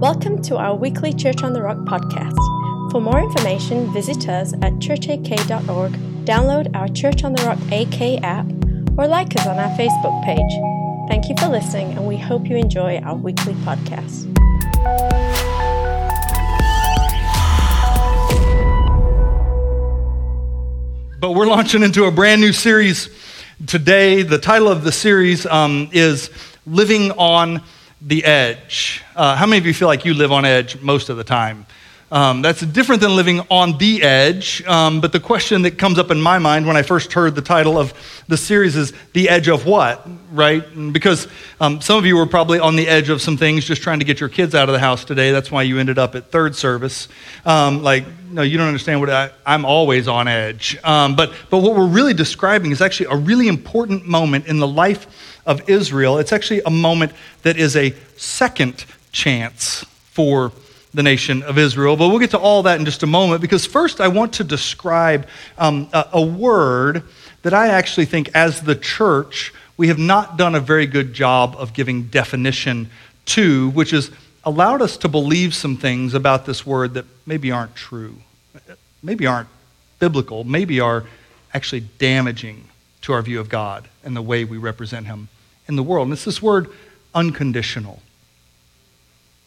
Welcome to our weekly Church on the Rock podcast. For more information, visit us at churchak.org, download our Church on the Rock AK app, or like us on our Facebook page. Thank you for listening, and we hope you enjoy our weekly podcast. But we're launching into a brand new series today. The title of the series um, is Living on the Edge. Uh, how many of you feel like you live on edge most of the time? Um, that's different than living on the edge. Um, but the question that comes up in my mind when I first heard the title of the series is the edge of what, right? Because um, some of you were probably on the edge of some things just trying to get your kids out of the house today. That's why you ended up at third service. Um, like, no, you don't understand what I, am always on edge. Um, but, but what we're really describing is actually a really important moment in the life of Israel. It's actually a moment that is a second chance for the nation of Israel. But we'll get to all that in just a moment because first I want to describe um, a, a word that I actually think, as the church, we have not done a very good job of giving definition to, which has allowed us to believe some things about this word that maybe aren't true, maybe aren't biblical, maybe are actually damaging to our view of God and the way we represent Him in the world. And it's this word unconditional.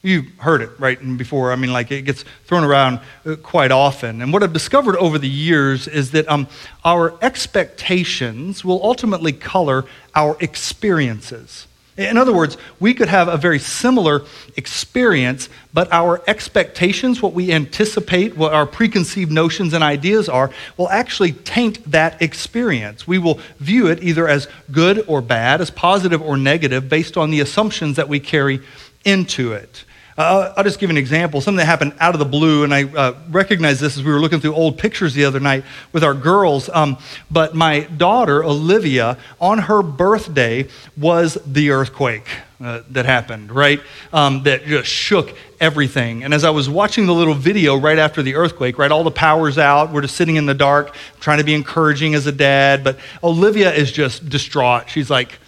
You've heard it, right? And before, I mean, like it gets thrown around uh, quite often. And what I've discovered over the years is that um, our expectations will ultimately color our experiences. In other words, we could have a very similar experience, but our expectations, what we anticipate, what our preconceived notions and ideas are, will actually taint that experience. We will view it either as good or bad, as positive or negative, based on the assumptions that we carry into it. Uh, I'll just give an example, something that happened out of the blue, and I uh, recognized this as we were looking through old pictures the other night with our girls. Um, but my daughter, Olivia, on her birthday was the earthquake. Uh, that happened, right? Um, that just shook everything. And as I was watching the little video right after the earthquake, right, all the power's out. We're just sitting in the dark, trying to be encouraging as a dad. But Olivia is just distraught. She's like,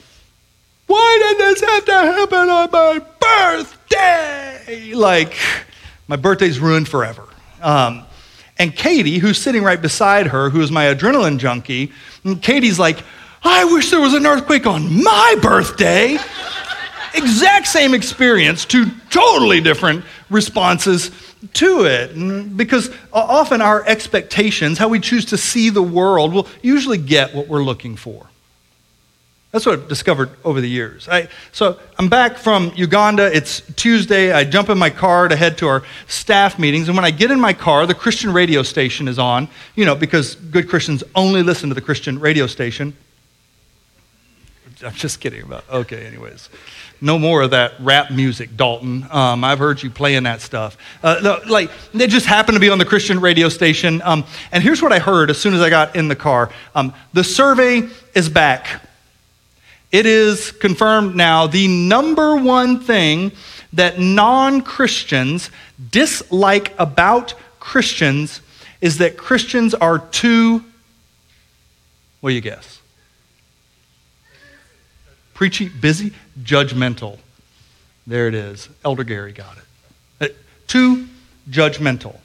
why did this have to happen on my birthday? Like, my birthday's ruined forever. Um, and Katie, who's sitting right beside her, who is my adrenaline junkie, Katie's like, I wish there was an earthquake on my birthday. exact same experience, two totally different responses to it. Because often our expectations, how we choose to see the world, will usually get what we're looking for. That's what I've discovered over the years. I, so I'm back from Uganda. It's Tuesday. I jump in my car to head to our staff meetings. And when I get in my car, the Christian radio station is on, you know, because good Christians only listen to the Christian radio station. I'm just kidding about, okay, anyways. No more of that rap music, Dalton. Um, I've heard you playing that stuff. Uh, no, like, they just happened to be on the Christian radio station. Um, and here's what I heard as soon as I got in the car um, the survey is back. It is confirmed now the number one thing that non Christians dislike about Christians is that Christians are too, what do you guess? Preachy, busy, judgmental. There it is. Elder Gary got it. Uh, too judgmental.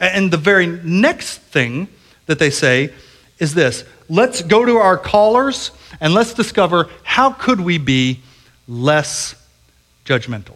And the very next thing that they say is this let's go to our callers and let's discover how could we be less judgmental.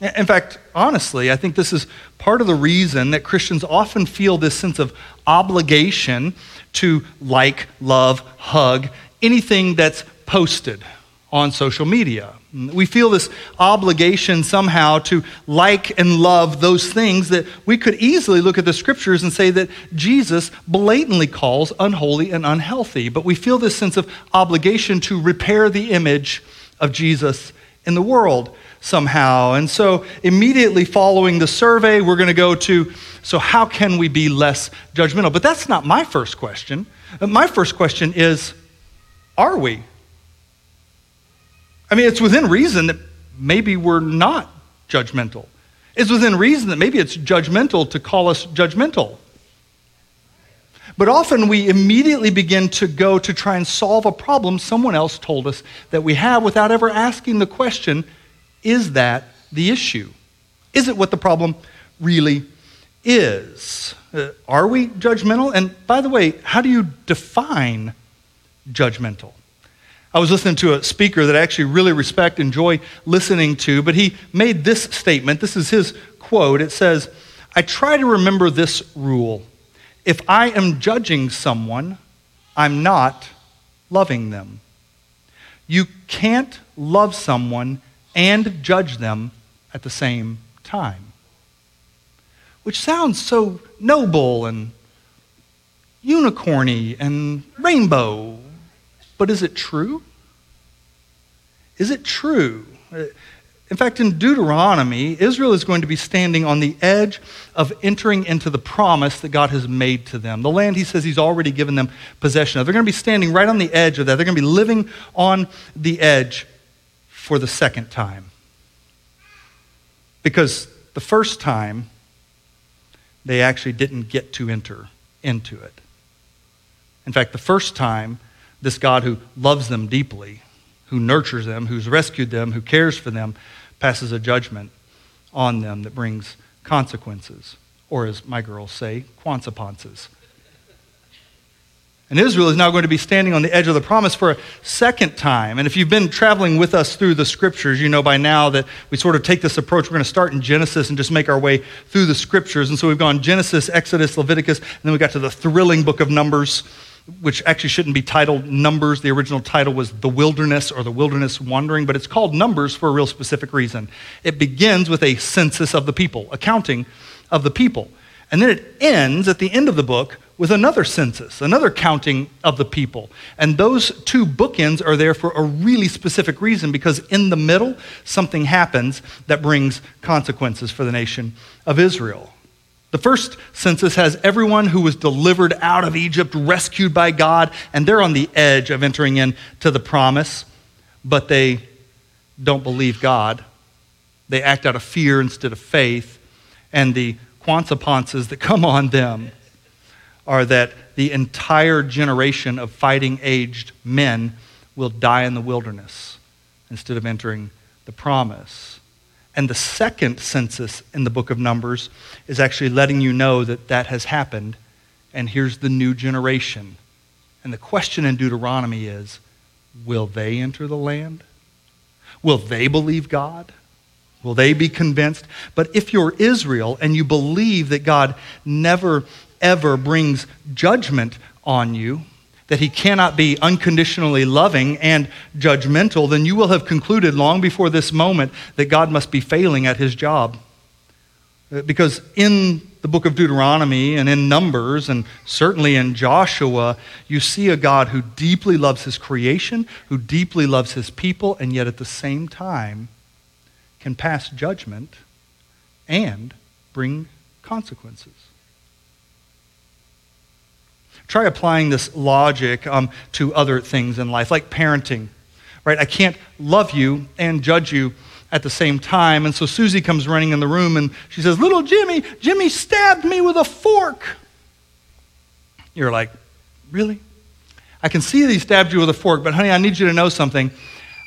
In fact, honestly, I think this is part of the reason that Christians often feel this sense of obligation to like, love, hug anything that's posted on social media. We feel this obligation somehow to like and love those things that we could easily look at the scriptures and say that Jesus blatantly calls unholy and unhealthy. But we feel this sense of obligation to repair the image of Jesus in the world somehow. And so, immediately following the survey, we're going to go to so, how can we be less judgmental? But that's not my first question. My first question is are we? I mean, it's within reason that maybe we're not judgmental. It's within reason that maybe it's judgmental to call us judgmental. But often we immediately begin to go to try and solve a problem someone else told us that we have without ever asking the question Is that the issue? Is it what the problem really is? Uh, are we judgmental? And by the way, how do you define judgmental? I was listening to a speaker that I actually really respect, and enjoy listening to, but he made this statement. This is his quote. It says, I try to remember this rule. If I am judging someone, I'm not loving them. You can't love someone and judge them at the same time. Which sounds so noble and unicorny and rainbow but is it true? Is it true? Uh, in fact, in Deuteronomy, Israel is going to be standing on the edge of entering into the promise that God has made to them. The land he says he's already given them possession of. They're going to be standing right on the edge of that. They're going to be living on the edge for the second time. Because the first time, they actually didn't get to enter into it. In fact, the first time, this God who loves them deeply, who nurtures them, who's rescued them, who cares for them, passes a judgment on them that brings consequences, or as my girls say, consequences. And Israel is now going to be standing on the edge of the promise for a second time. And if you've been traveling with us through the scriptures, you know by now that we sort of take this approach. We're going to start in Genesis and just make our way through the scriptures. And so we've gone Genesis, Exodus, Leviticus, and then we got to the thrilling book of Numbers which actually shouldn't be titled Numbers. The original title was The Wilderness or The Wilderness Wandering, but it's called Numbers for a real specific reason. It begins with a census of the people, a counting of the people. And then it ends at the end of the book with another census, another counting of the people. And those two bookends are there for a really specific reason because in the middle, something happens that brings consequences for the nation of Israel. The first census has everyone who was delivered out of Egypt, rescued by God, and they're on the edge of entering into the promise, but they don't believe God. They act out of fear instead of faith, and the consequences that come on them are that the entire generation of fighting aged men will die in the wilderness instead of entering the promise. And the second census in the book of Numbers is actually letting you know that that has happened, and here's the new generation. And the question in Deuteronomy is will they enter the land? Will they believe God? Will they be convinced? But if you're Israel and you believe that God never, ever brings judgment on you, that he cannot be unconditionally loving and judgmental, then you will have concluded long before this moment that God must be failing at his job. Uh, because in the book of Deuteronomy and in Numbers and certainly in Joshua, you see a God who deeply loves his creation, who deeply loves his people, and yet at the same time can pass judgment and bring consequences. Try applying this logic um, to other things in life, like parenting, right? I can't love you and judge you at the same time. And so Susie comes running in the room and she says, Little Jimmy, Jimmy stabbed me with a fork. You're like, Really? I can see that he stabbed you with a fork, but honey, I need you to know something.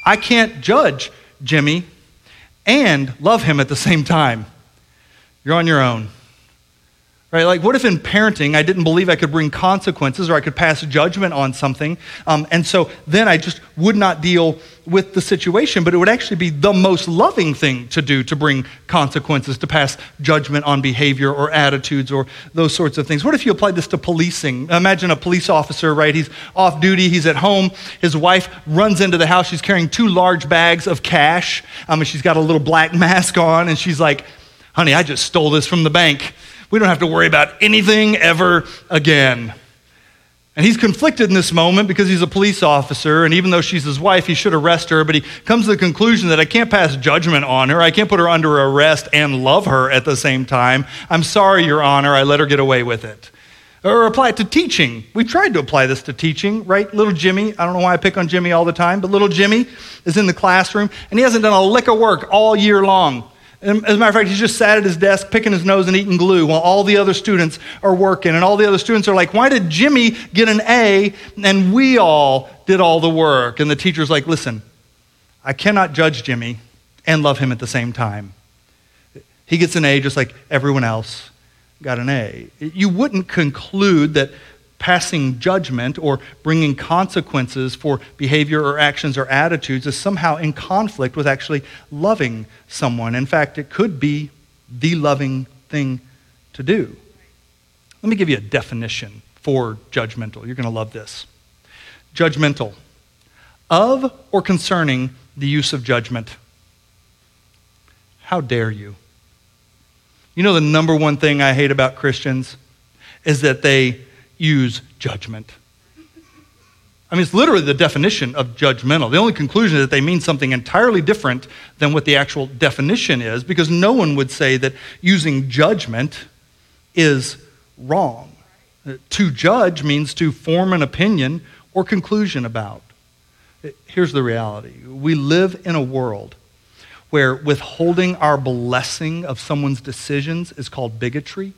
I can't judge Jimmy and love him at the same time. You're on your own. Right? Like, what if in parenting I didn't believe I could bring consequences or I could pass judgment on something? Um, and so then I just would not deal with the situation, but it would actually be the most loving thing to do to bring consequences, to pass judgment on behavior or attitudes or those sorts of things. What if you applied this to policing? Imagine a police officer, right? He's off duty, he's at home. His wife runs into the house. She's carrying two large bags of cash, um, and she's got a little black mask on, and she's like, honey, I just stole this from the bank. We don't have to worry about anything ever again. And he's conflicted in this moment because he's a police officer, and even though she's his wife, he should arrest her. But he comes to the conclusion that I can't pass judgment on her. I can't put her under arrest and love her at the same time. I'm sorry, Your Honor, I let her get away with it. Or apply it to teaching. We tried to apply this to teaching, right? Little Jimmy, I don't know why I pick on Jimmy all the time, but little Jimmy is in the classroom, and he hasn't done a lick of work all year long. As a matter of fact, he's just sat at his desk picking his nose and eating glue while all the other students are working. And all the other students are like, Why did Jimmy get an A and we all did all the work? And the teacher's like, Listen, I cannot judge Jimmy and love him at the same time. He gets an A just like everyone else got an A. You wouldn't conclude that passing judgment or bringing consequences for behavior or actions or attitudes is somehow in conflict with actually loving someone. In fact, it could be the loving thing to do. Let me give you a definition for judgmental. You're going to love this. Judgmental, of or concerning the use of judgment. How dare you? You know, the number one thing I hate about Christians is that they use judgment. I mean, it's literally the definition of judgmental. The only conclusion is that they mean something entirely different than what the actual definition is, because no one would say that using judgment is wrong. Uh, to judge means to form an opinion or conclusion about. Uh, here's the reality we live in a world where withholding our blessing of someone's decisions is called bigotry,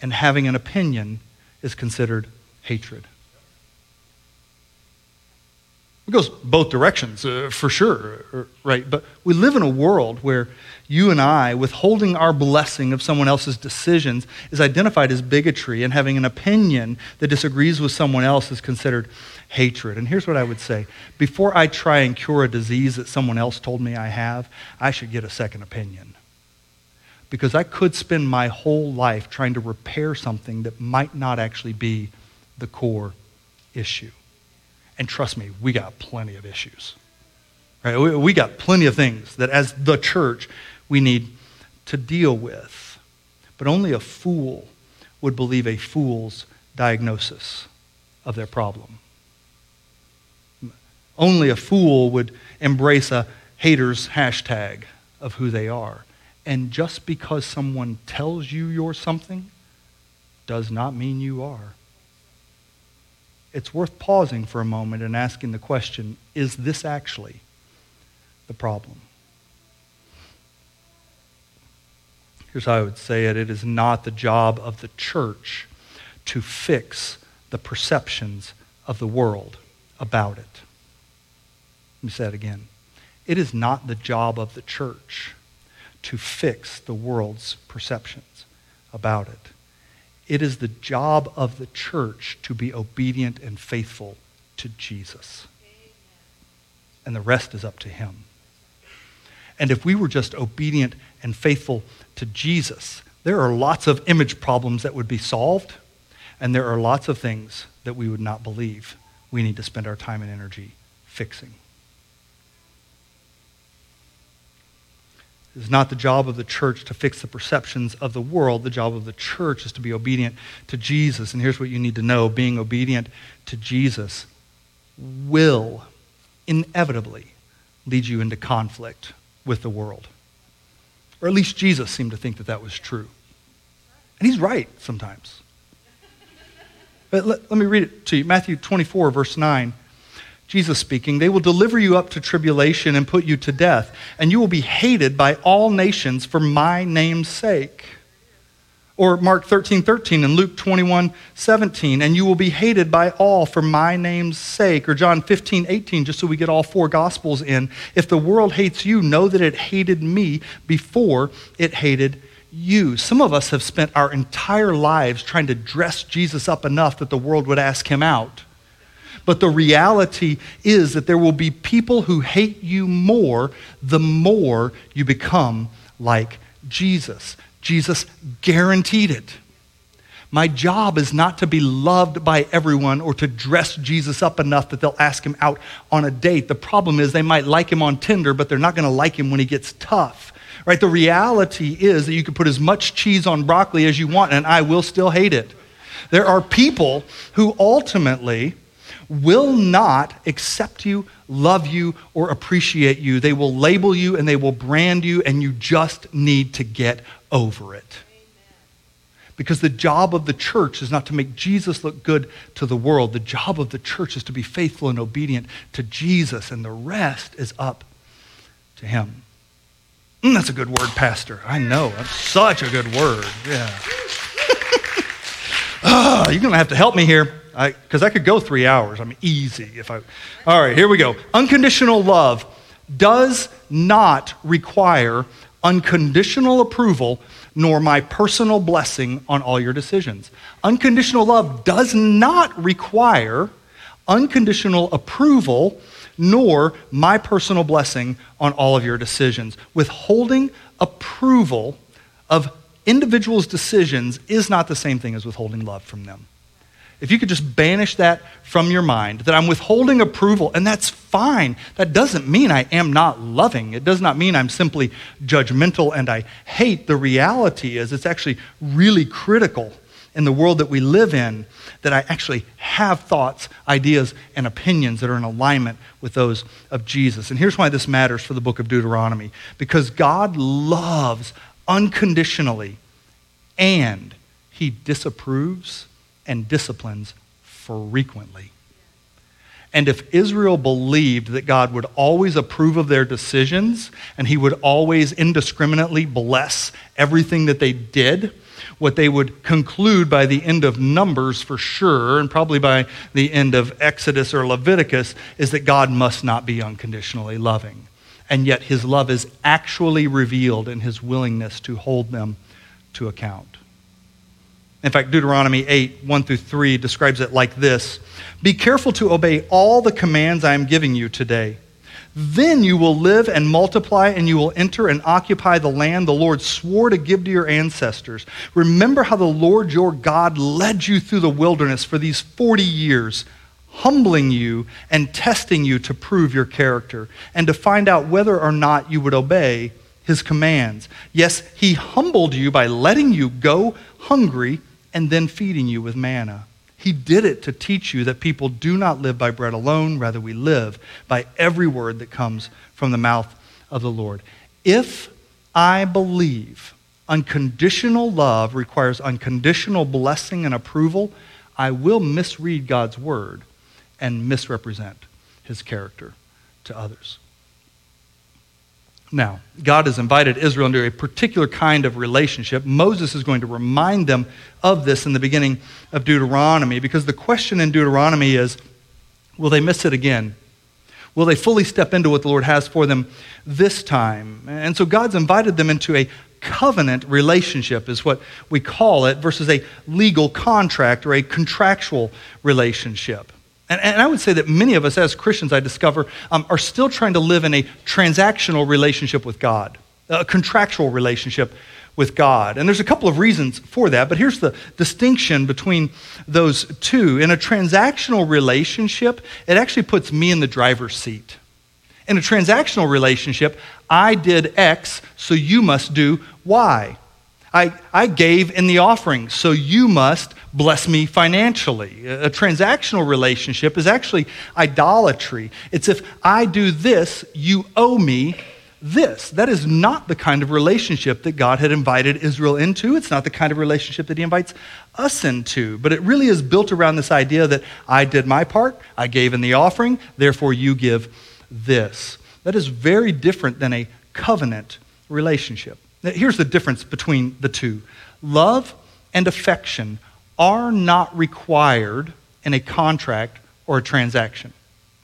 and having an opinion is considered hatred. It goes both directions, uh, for sure, uh, right? But we live in a world where you and I, withholding our blessing of someone else's decisions, is identified as bigotry, and having an opinion that disagrees with someone else is considered hatred. And here's what I would say before I try and cure a disease that someone else told me I have, I should get a second opinion. Because I could spend my whole life trying to repair something that might not actually be the core issue. And trust me, we got plenty of issues. Right? We, we got plenty of things that as the church we need to deal with. But only a fool would believe a fool's diagnosis of their problem. Only a fool would embrace a hater's hashtag of who they are. And just because someone tells you you're something does not mean you are. It's worth pausing for a moment and asking the question is this actually the problem? Here's how I would say it it is not the job of the church to fix the perceptions of the world about it. Let me say it again. It is not the job of the church to fix the world's perceptions about it. It is the job of the church to be obedient and faithful to Jesus. And the rest is up to him. And if we were just obedient and faithful to Jesus, there are lots of image problems that would be solved, and there are lots of things that we would not believe we need to spend our time and energy fixing. It is not the job of the church to fix the perceptions of the world. The job of the church is to be obedient to Jesus. And here's what you need to know being obedient to Jesus will inevitably lead you into conflict with the world. Or at least Jesus seemed to think that that was true. And he's right sometimes. But let, let me read it to you Matthew 24, verse 9. Jesus speaking, they will deliver you up to tribulation and put you to death, and you will be hated by all nations for my name's sake. Or Mark 13, 13 and Luke 21, 17, and you will be hated by all for my name's sake. Or John 15, 18, just so we get all four gospels in. If the world hates you, know that it hated me before it hated you. Some of us have spent our entire lives trying to dress Jesus up enough that the world would ask him out. But the reality is that there will be people who hate you more the more you become like Jesus. Jesus guaranteed it. My job is not to be loved by everyone or to dress Jesus up enough that they'll ask him out on a date. The problem is they might like him on Tinder, but they're not going to like him when he gets tough. Right? The reality is that you can put as much cheese on broccoli as you want and I will still hate it. There are people who ultimately will not accept you, love you, or appreciate you. They will label you and they will brand you, and you just need to get over it. Because the job of the church is not to make Jesus look good to the world. The job of the church is to be faithful and obedient to Jesus, and the rest is up to Him. Mm, that's a good word, Pastor. I know. That's such a good word. Yeah. oh, you're going to have to help me here because I, I could go three hours. I'm easy if I. All right, here we go. Unconditional love does not require unconditional approval nor my personal blessing on all your decisions. Unconditional love does not require unconditional approval nor my personal blessing on all of your decisions. Withholding approval of individuals' decisions is not the same thing as withholding love from them. If you could just banish that from your mind, that I'm withholding approval, and that's fine. That doesn't mean I am not loving. It does not mean I'm simply judgmental and I hate. The reality is, it's actually really critical in the world that we live in that I actually have thoughts, ideas, and opinions that are in alignment with those of Jesus. And here's why this matters for the book of Deuteronomy because God loves unconditionally and he disapproves and disciplines frequently. And if Israel believed that God would always approve of their decisions and he would always indiscriminately bless everything that they did, what they would conclude by the end of Numbers for sure, and probably by the end of Exodus or Leviticus, is that God must not be unconditionally loving. And yet his love is actually revealed in his willingness to hold them to account. In fact, Deuteronomy 8, 1 through 3 describes it like this Be careful to obey all the commands I am giving you today. Then you will live and multiply, and you will enter and occupy the land the Lord swore to give to your ancestors. Remember how the Lord your God led you through the wilderness for these 40 years, humbling you and testing you to prove your character, and to find out whether or not you would obey his commands. Yes, he humbled you by letting you go hungry and then feeding you with manna. He did it to teach you that people do not live by bread alone, rather, we live by every word that comes from the mouth of the Lord. If I believe unconditional love requires unconditional blessing and approval, I will misread God's word and misrepresent his character to others. Now, God has invited Israel into a particular kind of relationship. Moses is going to remind them of this in the beginning of Deuteronomy because the question in Deuteronomy is will they miss it again? Will they fully step into what the Lord has for them this time? And so God's invited them into a covenant relationship, is what we call it, versus a legal contract or a contractual relationship. And, and, I would say that many of us as Christians, I discover, um, are still trying to live in a transactional relationship with God, a contractual relationship with God. And there's a couple of reasons for that, but here's the distinction between those two. In a transactional relationship, it actually puts me in the driver's seat. In a transactional relationship, I did X, so you must do Y. I, I gave in the offering, so you must bless me financially. A transactional relationship is actually idolatry. It's if I do this, you owe me this. That is not the kind of relationship that God had invited Israel into. It's not the kind of relationship that He invites us into. But it really is built around this idea that I did my part, I gave in the offering, therefore you give this. That is very different than a covenant relationship. Here's the difference between the two love and affection are not required in a contract or a transaction.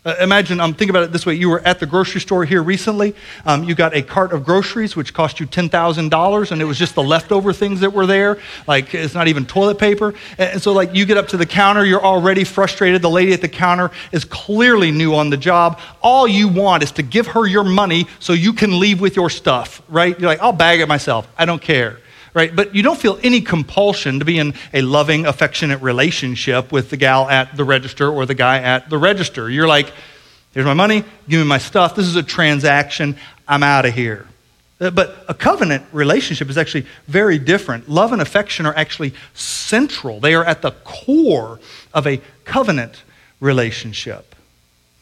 Uh, imagine, um, think about it this way. You were at the grocery store here recently. Um, you got a cart of groceries, which cost you $10,000, and it was just the leftover things that were there. Like, it's not even toilet paper. And so, like, you get up to the counter, you're already frustrated. The lady at the counter is clearly new on the job. All you want is to give her your money so you can leave with your stuff, right? You're like, I'll bag it myself. I don't care right? But you don't feel any compulsion to be in a loving, affectionate relationship with the gal at the register or the guy at the register. You're like, here's my money, give me my stuff. This is a transaction. I'm out of here. Uh, but a covenant relationship is actually very different. Love and affection are actually central, they are at the core of a covenant relationship.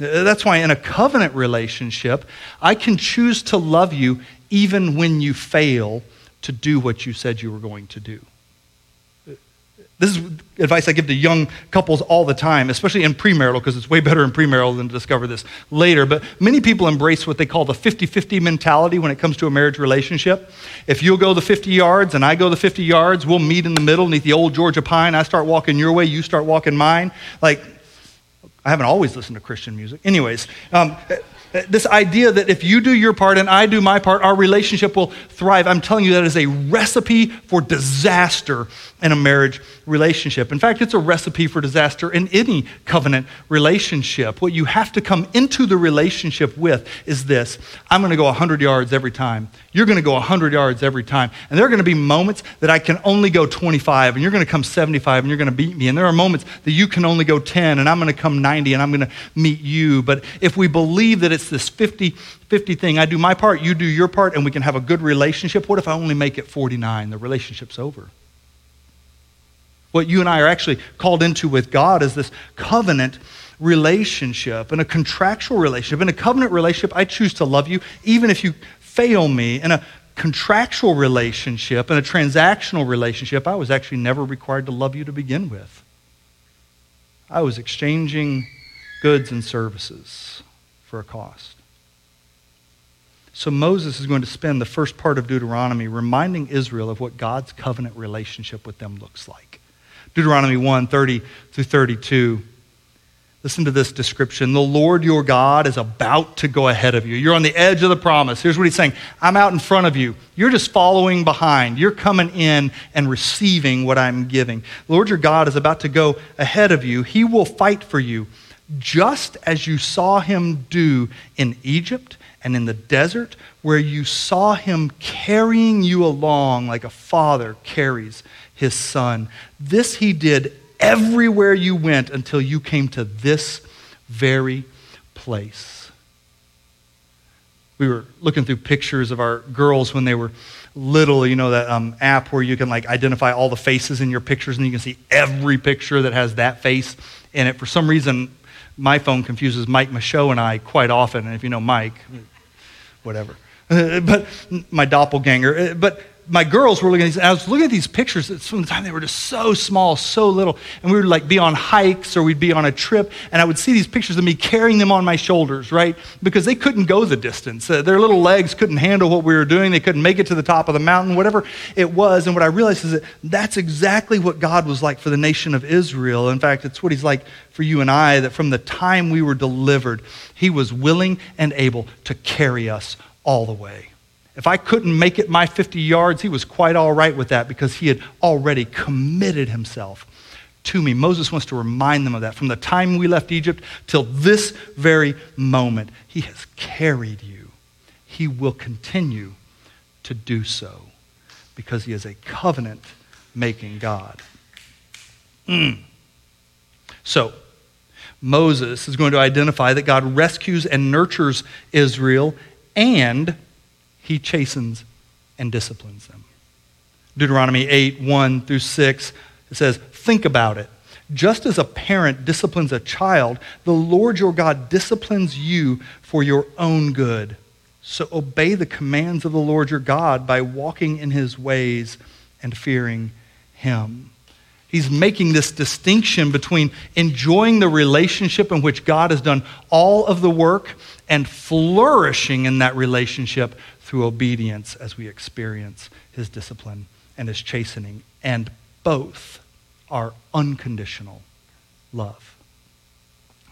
Uh, that's why in a covenant relationship, I can choose to love you even when you fail to do what you said you were going to do. This is advice I give to young couples all the time, especially in premarital, because it's way better in premarital than to discover this later. But many people embrace what they call the 50 50 mentality when it comes to a marriage relationship. If you'll go the 50 yards and I go the 50 yards, we'll meet in the middle beneath the old Georgia pine. I start walking your way, you start walking mine. Like, I haven't always listened to Christian music. Anyways, um, This idea that if you do your part and I do my part, our relationship will thrive. I'm telling you, that is a recipe for disaster in a marriage relationship. In fact, it's a recipe for disaster in any covenant relationship. What you have to come into the relationship with is this I'm going to go 100 yards every time. You're going to go 100 yards every time. And there are going to be moments that I can only go 25, and you're going to come 75, and you're going to beat me. And there are moments that you can only go 10, and I'm going to come 90, and I'm going to meet you. But if we believe that it's this 50 50 thing, I do my part, you do your part, and we can have a good relationship, what if I only make it 49? The relationship's over. What you and I are actually called into with God is this covenant relationship and a contractual relationship. In a covenant relationship, I choose to love you even if you fail me. In a contractual relationship, in a transactional relationship, I was actually never required to love you to begin with. I was exchanging goods and services for a cost. So Moses is going to spend the first part of Deuteronomy reminding Israel of what God's covenant relationship with them looks like. Deuteronomy 1 30 through 32. Listen to this description. The Lord your God is about to go ahead of you. You're on the edge of the promise. Here's what he's saying I'm out in front of you. You're just following behind. You're coming in and receiving what I'm giving. The Lord your God is about to go ahead of you. He will fight for you, just as you saw him do in Egypt and in the desert, where you saw him carrying you along like a father carries his son. This he did everywhere you went until you came to this very place. We were looking through pictures of our girls when they were little, you know, that um, app where you can like identify all the faces in your pictures and you can see every picture that has that face in it. For some reason, my phone confuses Mike Michaud and I quite often. And if you know Mike, whatever. but my doppelganger. Uh, but my girls were looking at these, I was looking at these pictures from the time they were just so small, so little, and we would like be on hikes or we'd be on a trip, and I would see these pictures of me carrying them on my shoulders, right? Because they couldn't go the distance. Uh, their little legs couldn't handle what we were doing. They couldn't make it to the top of the mountain, whatever it was. And what I realized is that that's exactly what God was like for the nation of Israel. In fact, it's what He's like for you and I, that from the time we were delivered, He was willing and able to carry us all the way. If I couldn't make it my 50 yards, he was quite all right with that because he had already committed himself to me. Moses wants to remind them of that. From the time we left Egypt till this very moment, he has carried you. He will continue to do so because he is a covenant making God. Mm. So, Moses is going to identify that God rescues and nurtures Israel and he chastens and disciplines them. Deuteronomy 8, 1 through 6, it says, Think about it. Just as a parent disciplines a child, the Lord your God disciplines you for your own good. So obey the commands of the Lord your God by walking in his ways and fearing him. He's making this distinction between enjoying the relationship in which God has done all of the work and flourishing in that relationship through obedience as we experience his discipline and his chastening. And both are unconditional love.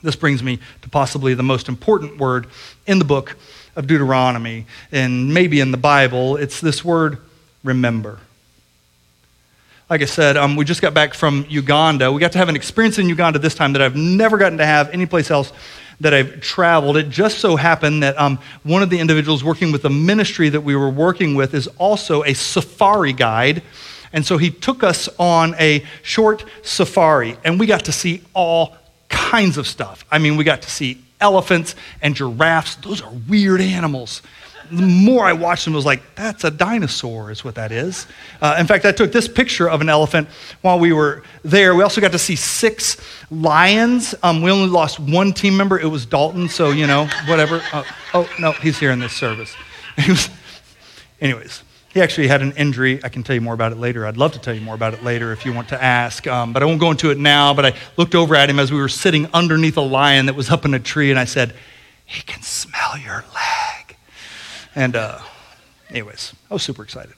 This brings me to possibly the most important word in the book of Deuteronomy, and maybe in the Bible. It's this word, remember. Like I said, um, we just got back from Uganda. We got to have an experience in Uganda this time that I've never gotten to have anyplace else that I've traveled. It just so happened that um, one of the individuals working with the ministry that we were working with is also a safari guide. And so he took us on a short safari, and we got to see all kinds of stuff. I mean, we got to see elephants and giraffes. Those are weird animals the more I watched them, I was like, that's a dinosaur, is what that is. Uh, in fact, I took this picture of an elephant while we were there. We also got to see six lions. Um, we only lost one team member. It was Dalton, so, you know, whatever. Uh, oh, no, he's here in this service. Anyways, he actually had an injury. I can tell you more about it later. I'd love to tell you more about it later if you want to ask, um, but I won't go into it now. But I looked over at him as we were sitting underneath a lion that was up in a tree, and I said, He can smell your leg. And, uh, anyways, I was super excited.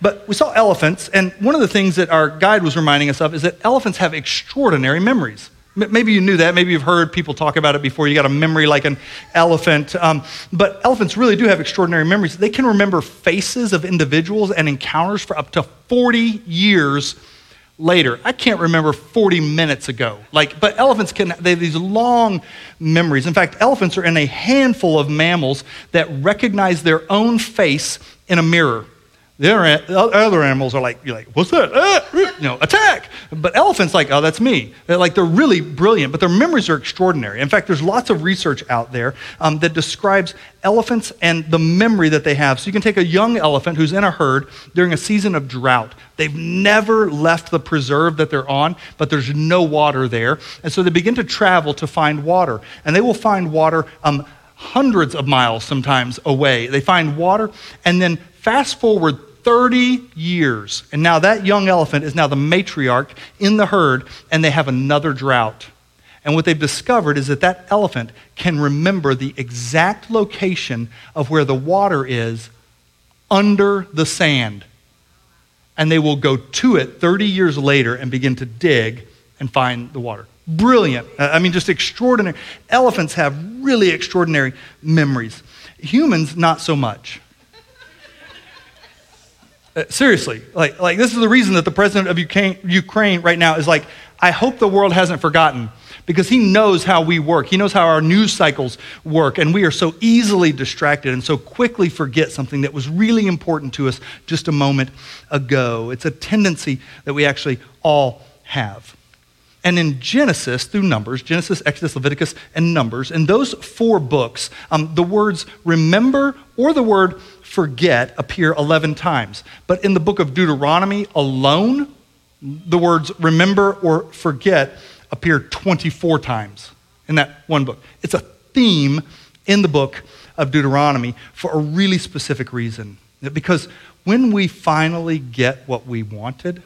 But we saw elephants, and one of the things that our guide was reminding us of is that elephants have extraordinary memories. Maybe you knew that. Maybe you've heard people talk about it before. You got a memory like an elephant. Um, but elephants really do have extraordinary memories. They can remember faces of individuals and encounters for up to 40 years later. I can't remember 40 minutes ago. Like, but elephants can, they have these long memories. In fact, elephants are in a handful of mammals that recognize their own face in a mirror. The other, animals are like, you're like, what's that? Ah, you know, attack. But elephants, like, oh, that's me. They're like, they're really brilliant, but their memories are extraordinary. In fact, there's lots of research out there um, that describes elephants and the memory that they have. So you can take a young elephant who's in a herd during a season of drought. They've never left the preserve that they're on, but there's no water there. And so they begin to travel to find water. And they will find water um, hundreds of miles sometimes away. They find water, and then fast forward 30 years. And now that young elephant is now the matriarch in the herd, and they have another drought. And what they've discovered is that that elephant can remember the exact location of where the water is under the sand. And they will go to it 30 years later and begin to dig and find the water. Brilliant. I mean, just extraordinary. Elephants have really extraordinary memories. Humans, not so much. Uh, seriously, like, like this is the reason that the president of Ukraine, Ukraine right now is like, I hope the world hasn't forgotten because he knows how we work. He knows how our news cycles work, and we are so easily distracted and so quickly forget something that was really important to us just a moment ago. It's a tendency that we actually all have. And in Genesis through Numbers, Genesis, Exodus, Leviticus, and Numbers, in those four books, um, the words remember or the word forget appear 11 times. But in the book of Deuteronomy alone, the words remember or forget appear 24 times in that one book. It's a theme in the book of Deuteronomy for a really specific reason. Because when we finally get what we wanted,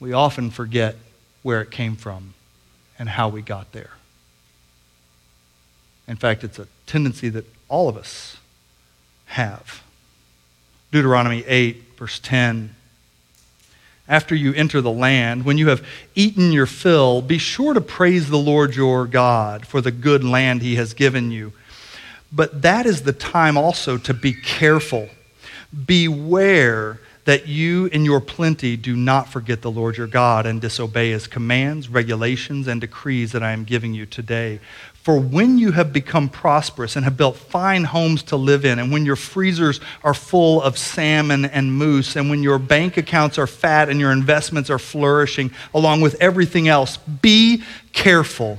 we often forget where it came from and how we got there. In fact, it's a tendency that all of us have. Deuteronomy 8, verse 10. After you enter the land, when you have eaten your fill, be sure to praise the Lord your God for the good land he has given you. But that is the time also to be careful. Beware that you in your plenty do not forget the Lord your God and disobey his commands, regulations, and decrees that I am giving you today. For when you have become prosperous and have built fine homes to live in, and when your freezers are full of salmon and moose, and when your bank accounts are fat and your investments are flourishing, along with everything else, be careful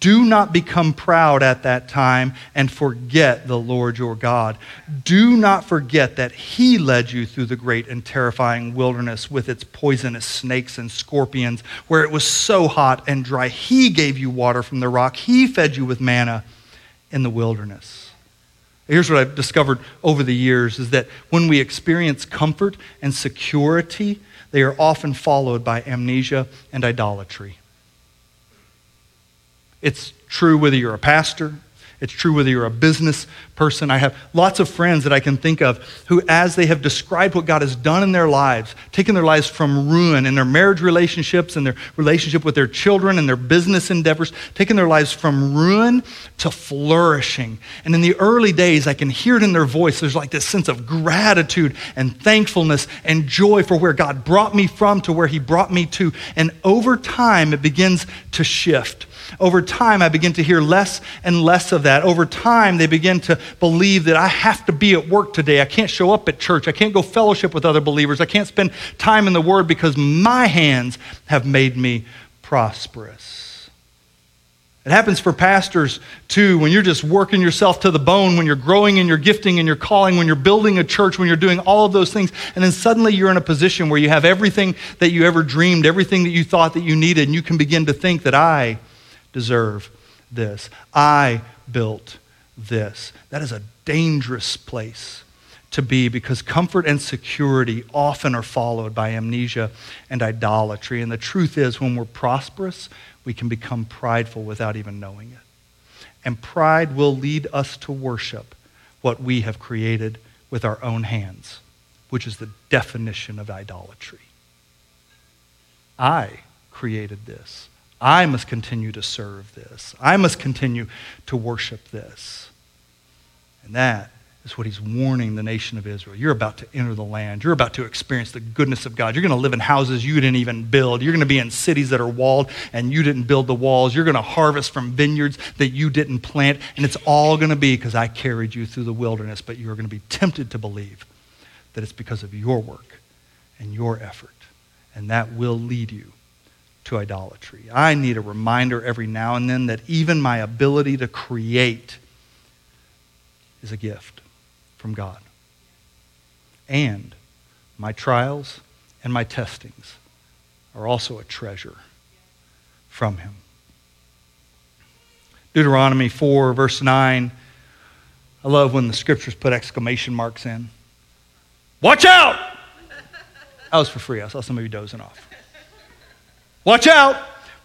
do not become proud at that time and forget the Lord your God. Do not forget that He led you through the great and terrifying wilderness with its poisonous snakes and scorpions, where it was so hot and dry. He gave you water from the rock, He fed you with manna in the wilderness. Here's what I've discovered over the years is that when we experience comfort and security, they are often followed by amnesia and idolatry. It's true whether you're a pastor, it's true whether you're a business person. I have lots of friends that I can think of who, as they have described what God has done in their lives, taken their lives from ruin in their marriage relationships and their relationship with their children and their business endeavors, taken their lives from ruin to flourishing. And in the early days, I can hear it in their voice. There's like this sense of gratitude and thankfulness and joy for where God brought me from to where He brought me to. And over time, it begins to shift. Over time, I begin to hear less and less of that. Over time, they begin to believe that I have to be at work today. I can't show up at church. I can't go fellowship with other believers. I can't spend time in the Word because my hands have made me prosperous. It happens for pastors too, when you're just working yourself to the bone, when you're growing in your gifting and your calling, when you're building a church, when you're doing all of those things, and then suddenly you're in a position where you have everything that you ever dreamed, everything that you thought that you needed, and you can begin to think that I deserve this. I built this. That is a dangerous place to be because comfort and security often are followed by amnesia and idolatry. And the truth is, when we're prosperous, we can become prideful without even knowing it. And pride will lead us to worship what we have created with our own hands, which is the definition of idolatry. I created this. I must continue to serve this. I must continue to worship this. And that is what he's warning the nation of Israel. You're about to enter the land. You're about to experience the goodness of God. You're going to live in houses you didn't even build. You're going to be in cities that are walled and you didn't build the walls. You're going to harvest from vineyards that you didn't plant. And it's all going to be because I carried you through the wilderness. But you're going to be tempted to believe that it's because of your work and your effort. And that will lead you to idolatry. I need a reminder every now and then that even my ability to create is a gift from God. And my trials and my testings are also a treasure from Him. Deuteronomy 4, verse 9. I love when the scriptures put exclamation marks in. Watch out! That was for free. I saw some of you dozing off. Watch out!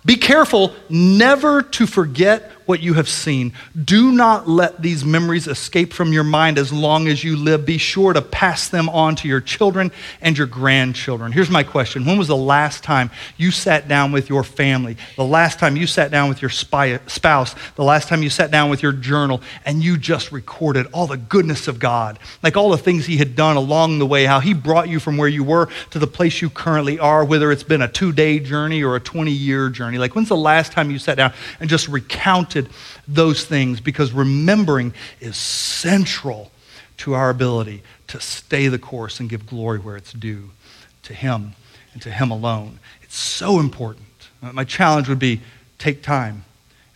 Be careful never to forget what you have seen. Do not let these memories escape from your mind as long as you live. Be sure to pass them on to your children and your grandchildren. Here's my question When was the last time you sat down with your family? The last time you sat down with your spouse? The last time you sat down with your journal and you just recorded all the goodness of God? Like all the things He had done along the way, how He brought you from where you were to the place you currently are, whether it's been a two day journey or a 20 year journey. Like when's the last time you sat down and just recounted? Those things because remembering is central to our ability to stay the course and give glory where it's due to Him and to Him alone. It's so important. My challenge would be take time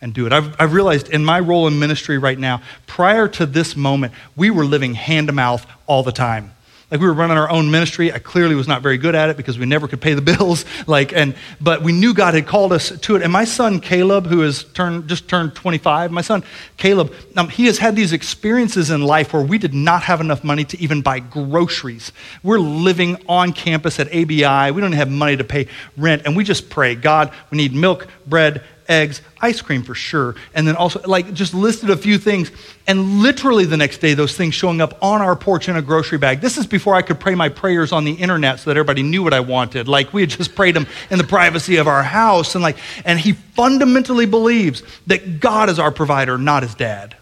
and do it. I've, I've realized in my role in ministry right now, prior to this moment, we were living hand to mouth all the time like we were running our own ministry. I clearly was not very good at it because we never could pay the bills. Like and but we knew god had called us to it. And my son caleb who has turned just turned 25 my son caleb um, he has had these experiences in life where we did not have enough money to even buy groceries. We're living on campus at abi we don't have money to pay rent. And we just pray god we need milk bread eggs, ice cream for sure, and then also like just listed a few things. And literally the next day, those things showing up on our porch in a grocery bag. This is before I could pray my prayers on the internet so that everybody knew what I wanted. Like we had just prayed them in the privacy of our house, and like, and he fundamentally believes that God is our provider, not his dad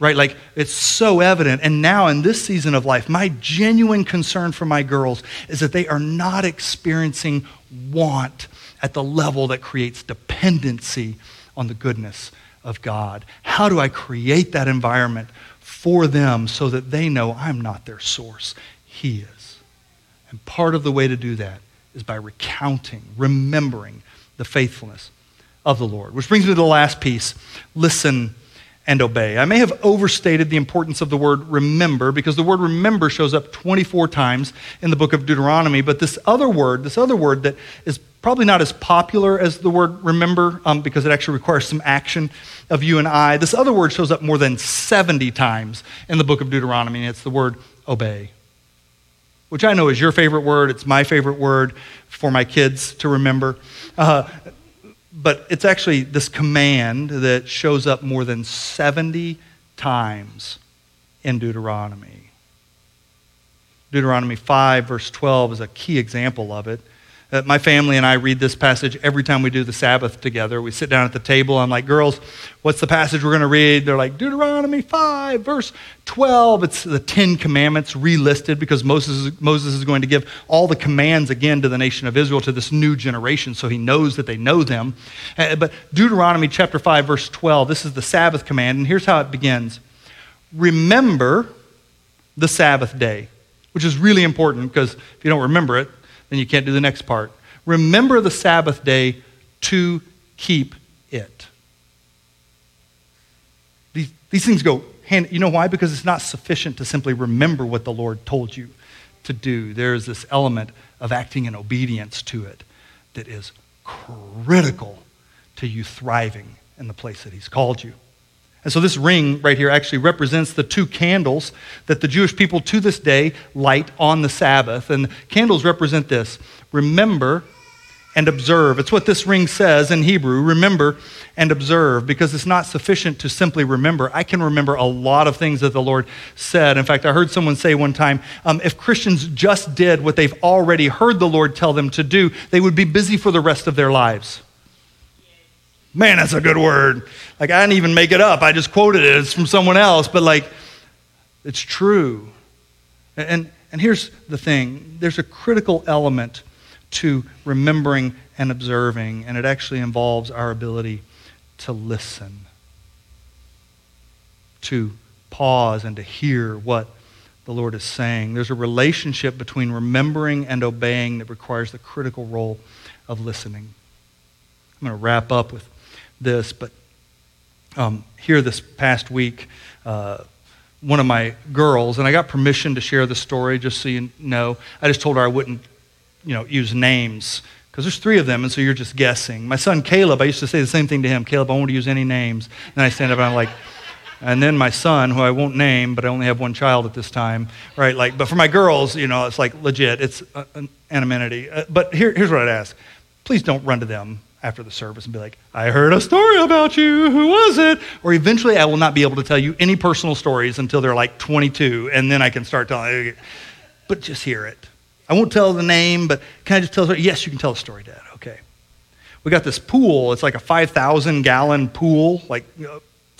right? Like it's so evident. And now in this season of life, my genuine concern for my girls is that they are not experiencing want at the level that creates dependency on the goodness of God. How do I create that environment for them so that they know I'm not their source? He is. And part of the way to do that is by recounting, remembering the faithfulness of the Lord. Which brings me to the last piece listen and obey. I may have overstated the importance of the word remember because the word remember shows up 24 times in the book of Deuteronomy, but this other word, this other word that is probably not as popular as the word remember um, because it actually requires some action of you and I. This other word shows up more than 70 times in the book of Deuteronomy, and it's the word obey, which I know is your favorite word. It's my favorite word for my kids to remember. Uh, but it's actually this command that shows up more than 70 times in Deuteronomy. Deuteronomy 5, verse 12, is a key example of it. Uh, my family and I read this passage every time we do the Sabbath together. We sit down at the table. I'm like, girls, what's the passage we're going to read? They're like, Deuteronomy 5, verse 12. It's the Ten Commandments relisted because Moses, Moses is going to give all the commands again to the nation of Israel, to this new generation, so he knows that they know them. Uh, but Deuteronomy chapter 5, verse 12, this is the Sabbath command, and here's how it begins Remember the Sabbath day, which is really important because if you don't remember it, then you can't do the next part. Remember the Sabbath day to keep it. These, these things go hand. You know why? Because it's not sufficient to simply remember what the Lord told you to do. There is this element of acting in obedience to it that is critical to you thriving in the place that He's called you. And so this ring right here actually represents the two candles that the Jewish people to this day light on the Sabbath. And candles represent this remember and observe. It's what this ring says in Hebrew remember and observe, because it's not sufficient to simply remember. I can remember a lot of things that the Lord said. In fact, I heard someone say one time um, if Christians just did what they've already heard the Lord tell them to do, they would be busy for the rest of their lives. Man, that's a good word. Like, I didn't even make it up. I just quoted it. It's from someone else, but like, it's true. And, and here's the thing there's a critical element to remembering and observing, and it actually involves our ability to listen, to pause, and to hear what the Lord is saying. There's a relationship between remembering and obeying that requires the critical role of listening. I'm going to wrap up with this, but um, here this past week, uh, one of my girls, and I got permission to share the story just so you know. I just told her I wouldn't, you know, use names because there's three of them, and so you're just guessing. My son Caleb, I used to say the same thing to him Caleb, I won't use any names. And I stand up and I'm like, and then my son, who I won't name, but I only have one child at this time, right? Like, but for my girls, you know, it's like legit. It's an anonymity. Uh, but here, here's what I'd ask: please don't run to them after the service and be like, I heard a story about you. Who was it? Or eventually, I will not be able to tell you any personal stories until they're like 22, and then I can start telling. But just hear it. I won't tell the name, but can I just tell story? Yes, you can tell the story, Dad. Okay. We got this pool. It's like a 5,000 gallon pool, like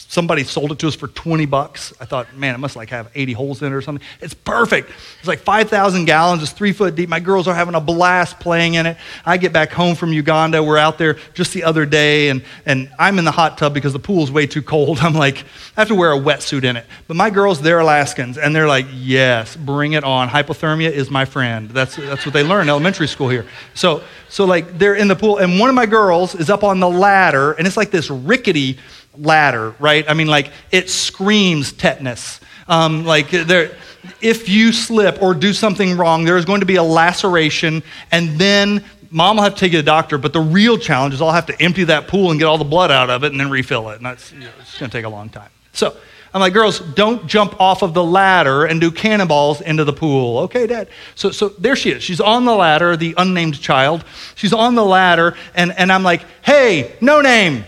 somebody sold it to us for 20 bucks. I thought, man, it must like have 80 holes in it or something. It's perfect. It's like 5,000 gallons. It's three foot deep. My girls are having a blast playing in it. I get back home from Uganda. We're out there just the other day, and, and I'm in the hot tub because the pool's way too cold. I'm like, I have to wear a wetsuit in it. But my girls, they're Alaskans, and they're like, yes, bring it on. Hypothermia is my friend. That's, that's what they learn elementary school here. So, so like they're in the pool, and one of my girls is up on the ladder, and it's like this rickety ladder, right? I mean, like it screams tetanus. Um, like there, if you slip or do something wrong, there is going to be a laceration, and then mom will have to take you to the doctor. But the real challenge is I'll have to empty that pool and get all the blood out of it and then refill it. And that's you know, it's going to take a long time. So I'm like, girls, don't jump off of the ladder and do cannonballs into the pool. Okay, dad. So, so there she is. She's on the ladder, the unnamed child. She's on the ladder, and, and I'm like, hey, no name.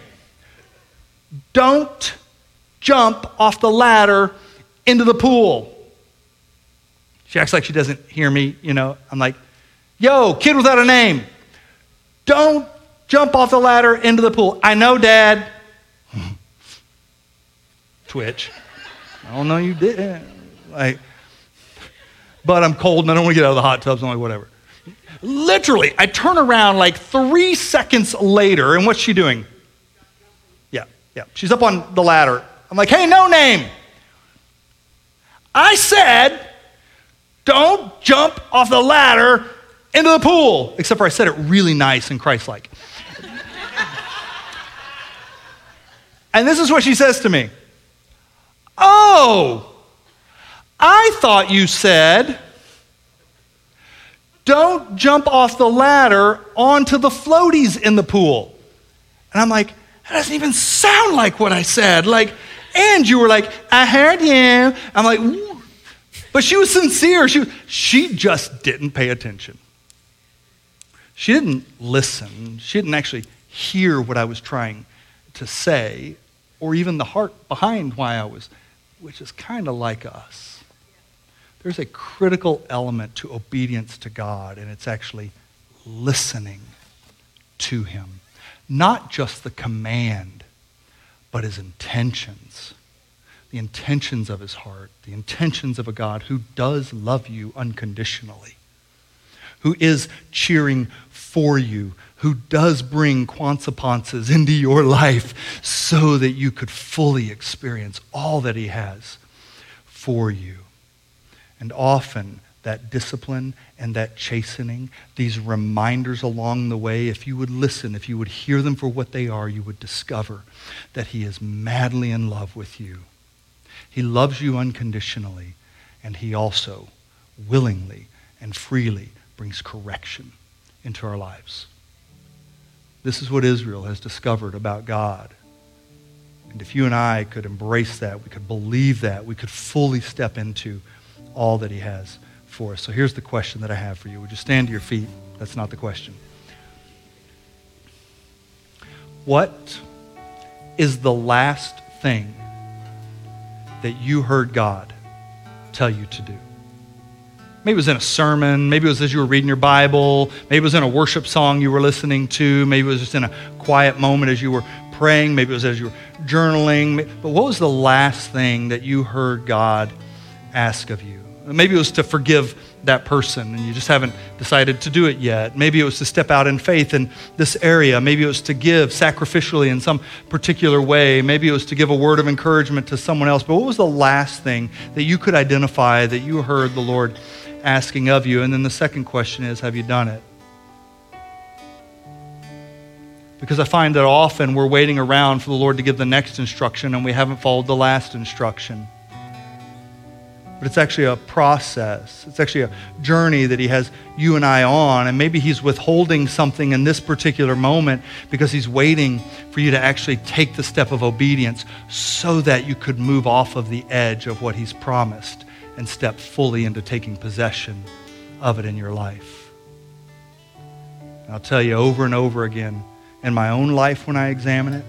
Don't jump off the ladder into the pool. She acts like she doesn't hear me, you know. I'm like, yo, kid without a name, don't jump off the ladder into the pool. I know, Dad. Twitch. I don't know you did. Like, but I'm cold and I don't want to get out of the hot tubs. I'm like, whatever. Literally, I turn around like three seconds later, and what's she doing? Yeah, she's up on the ladder. I'm like, hey, no name. I said, don't jump off the ladder into the pool. Except for I said it really nice and Christ like. and this is what she says to me Oh, I thought you said, don't jump off the ladder onto the floaties in the pool. And I'm like, that doesn't even sound like what I said. Like, and you were like, I heard you. I'm like, but she was sincere. She, she just didn't pay attention. She didn't listen. She didn't actually hear what I was trying to say, or even the heart behind why I was, which is kind of like us. There's a critical element to obedience to God, and it's actually listening to Him not just the command, but his intentions. The intentions of his heart, the intentions of a God who does love you unconditionally, who is cheering for you, who does bring consequences into your life so that you could fully experience all that he has for you. And often that discipline and that chastening, these reminders along the way, if you would listen, if you would hear them for what they are, you would discover that He is madly in love with you. He loves you unconditionally, and He also willingly and freely brings correction into our lives. This is what Israel has discovered about God. And if you and I could embrace that, we could believe that, we could fully step into all that He has for us. So here's the question that I have for you. Would you stand to your feet? That's not the question. What is the last thing that you heard God tell you to do? Maybe it was in a sermon. Maybe it was as you were reading your Bible. Maybe it was in a worship song you were listening to. Maybe it was just in a quiet moment as you were praying, maybe it was as you were journaling. But what was the last thing that you heard God ask of you? Maybe it was to forgive that person and you just haven't decided to do it yet. Maybe it was to step out in faith in this area. Maybe it was to give sacrificially in some particular way. Maybe it was to give a word of encouragement to someone else. But what was the last thing that you could identify that you heard the Lord asking of you? And then the second question is have you done it? Because I find that often we're waiting around for the Lord to give the next instruction and we haven't followed the last instruction but it's actually a process. It's actually a journey that He has you and I on. And maybe He's withholding something in this particular moment because He's waiting for you to actually take the step of obedience so that you could move off of the edge of what He's promised and step fully into taking possession of it in your life. And I'll tell you over and over again in my own life when I examine it,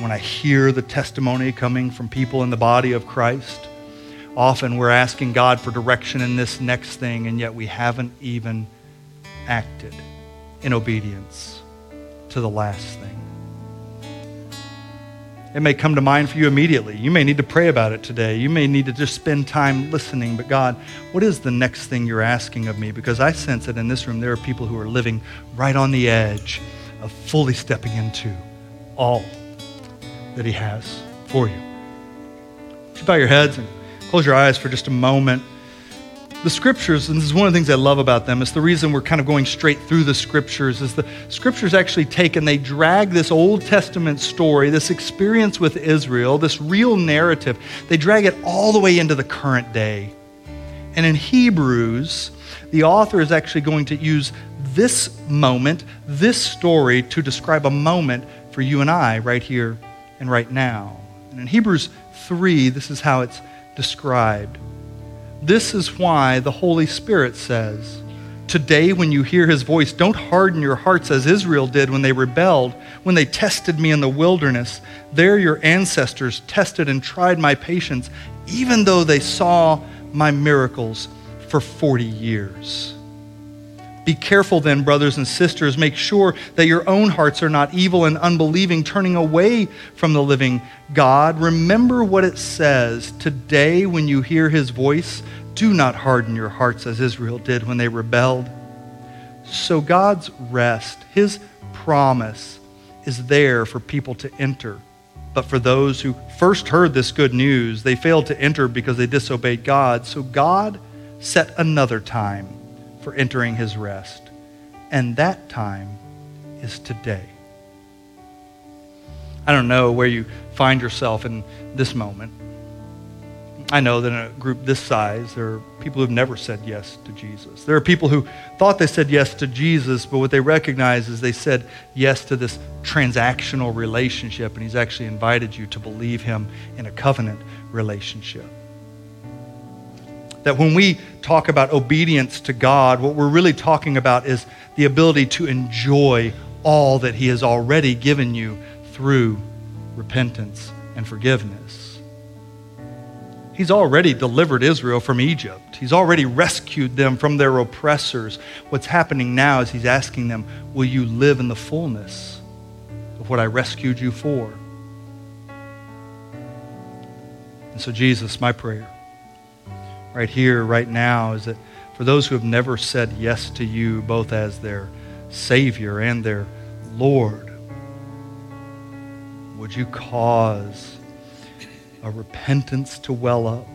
when I hear the testimony coming from people in the body of Christ often we're asking God for direction in this next thing, and yet we haven't even acted in obedience to the last thing. It may come to mind for you immediately. You may need to pray about it today. You may need to just spend time listening. But God, what is the next thing you're asking of me? Because I sense that in this room there are people who are living right on the edge of fully stepping into all that He has for you. Would bow your heads and Close your eyes for just a moment. The scriptures, and this is one of the things I love about them, it's the reason we're kind of going straight through the scriptures, is the scriptures actually take and they drag this Old Testament story, this experience with Israel, this real narrative, they drag it all the way into the current day. And in Hebrews, the author is actually going to use this moment, this story, to describe a moment for you and I right here and right now. And in Hebrews 3, this is how it's described. This is why the Holy Spirit says, Today, when you hear his voice, don't harden your hearts as Israel did when they rebelled, when they tested me in the wilderness. There, your ancestors tested and tried my patience, even though they saw my miracles for 40 years. Be careful then, brothers and sisters. Make sure that your own hearts are not evil and unbelieving, turning away from the living God. Remember what it says today when you hear his voice. Do not harden your hearts as Israel did when they rebelled. So God's rest, his promise, is there for people to enter. But for those who first heard this good news, they failed to enter because they disobeyed God. So God set another time for entering his rest. And that time is today. I don't know where you find yourself in this moment. I know that in a group this size, there are people who've never said yes to Jesus. There are people who thought they said yes to Jesus, but what they recognize is they said yes to this transactional relationship, and He's actually invited you to believe Him in a covenant relationship that when we talk about obedience to God, what we're really talking about is the ability to enjoy all that He has already given you through repentance and forgiveness. He's already delivered Israel from Egypt. He's already rescued them from their oppressors. What's happening now is He's asking them, Will you live in the fullness of what I rescued you for? And so, Jesus, my prayer right here, right now, is that for those who have never said yes to you, both as their Savior and their Lord, would you cause a repentance to well up?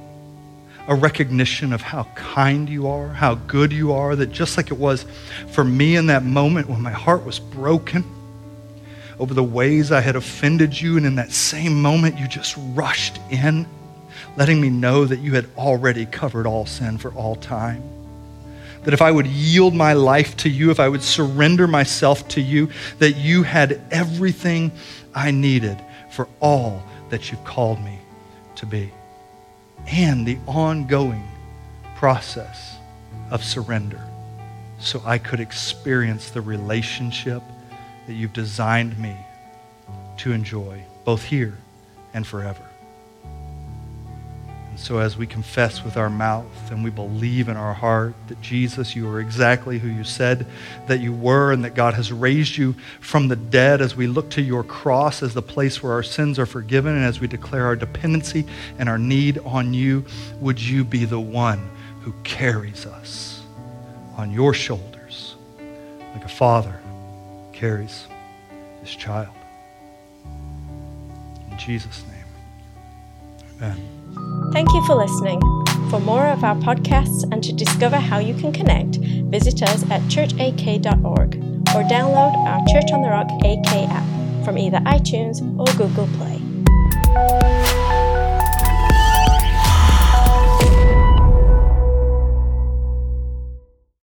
A recognition of how kind you are, how good you are, that just like it was for me in that moment when my heart was broken over the ways I had offended you, and in that same moment you just rushed in letting me know that you had already covered all sin for all time. That if I would yield my life to you, if I would surrender myself to you, that you had everything I needed for all that you've called me to be. And the ongoing process of surrender so I could experience the relationship that you've designed me to enjoy, both here and forever. So, as we confess with our mouth and we believe in our heart that Jesus, you are exactly who you said that you were, and that God has raised you from the dead, as we look to your cross as the place where our sins are forgiven, and as we declare our dependency and our need on you, would you be the one who carries us on your shoulders like a father carries his child? In Jesus' name, amen. Thank you for listening. For more of our podcasts and to discover how you can connect, visit us at churchak.org or download our Church on the Rock AK app from either iTunes or Google Play.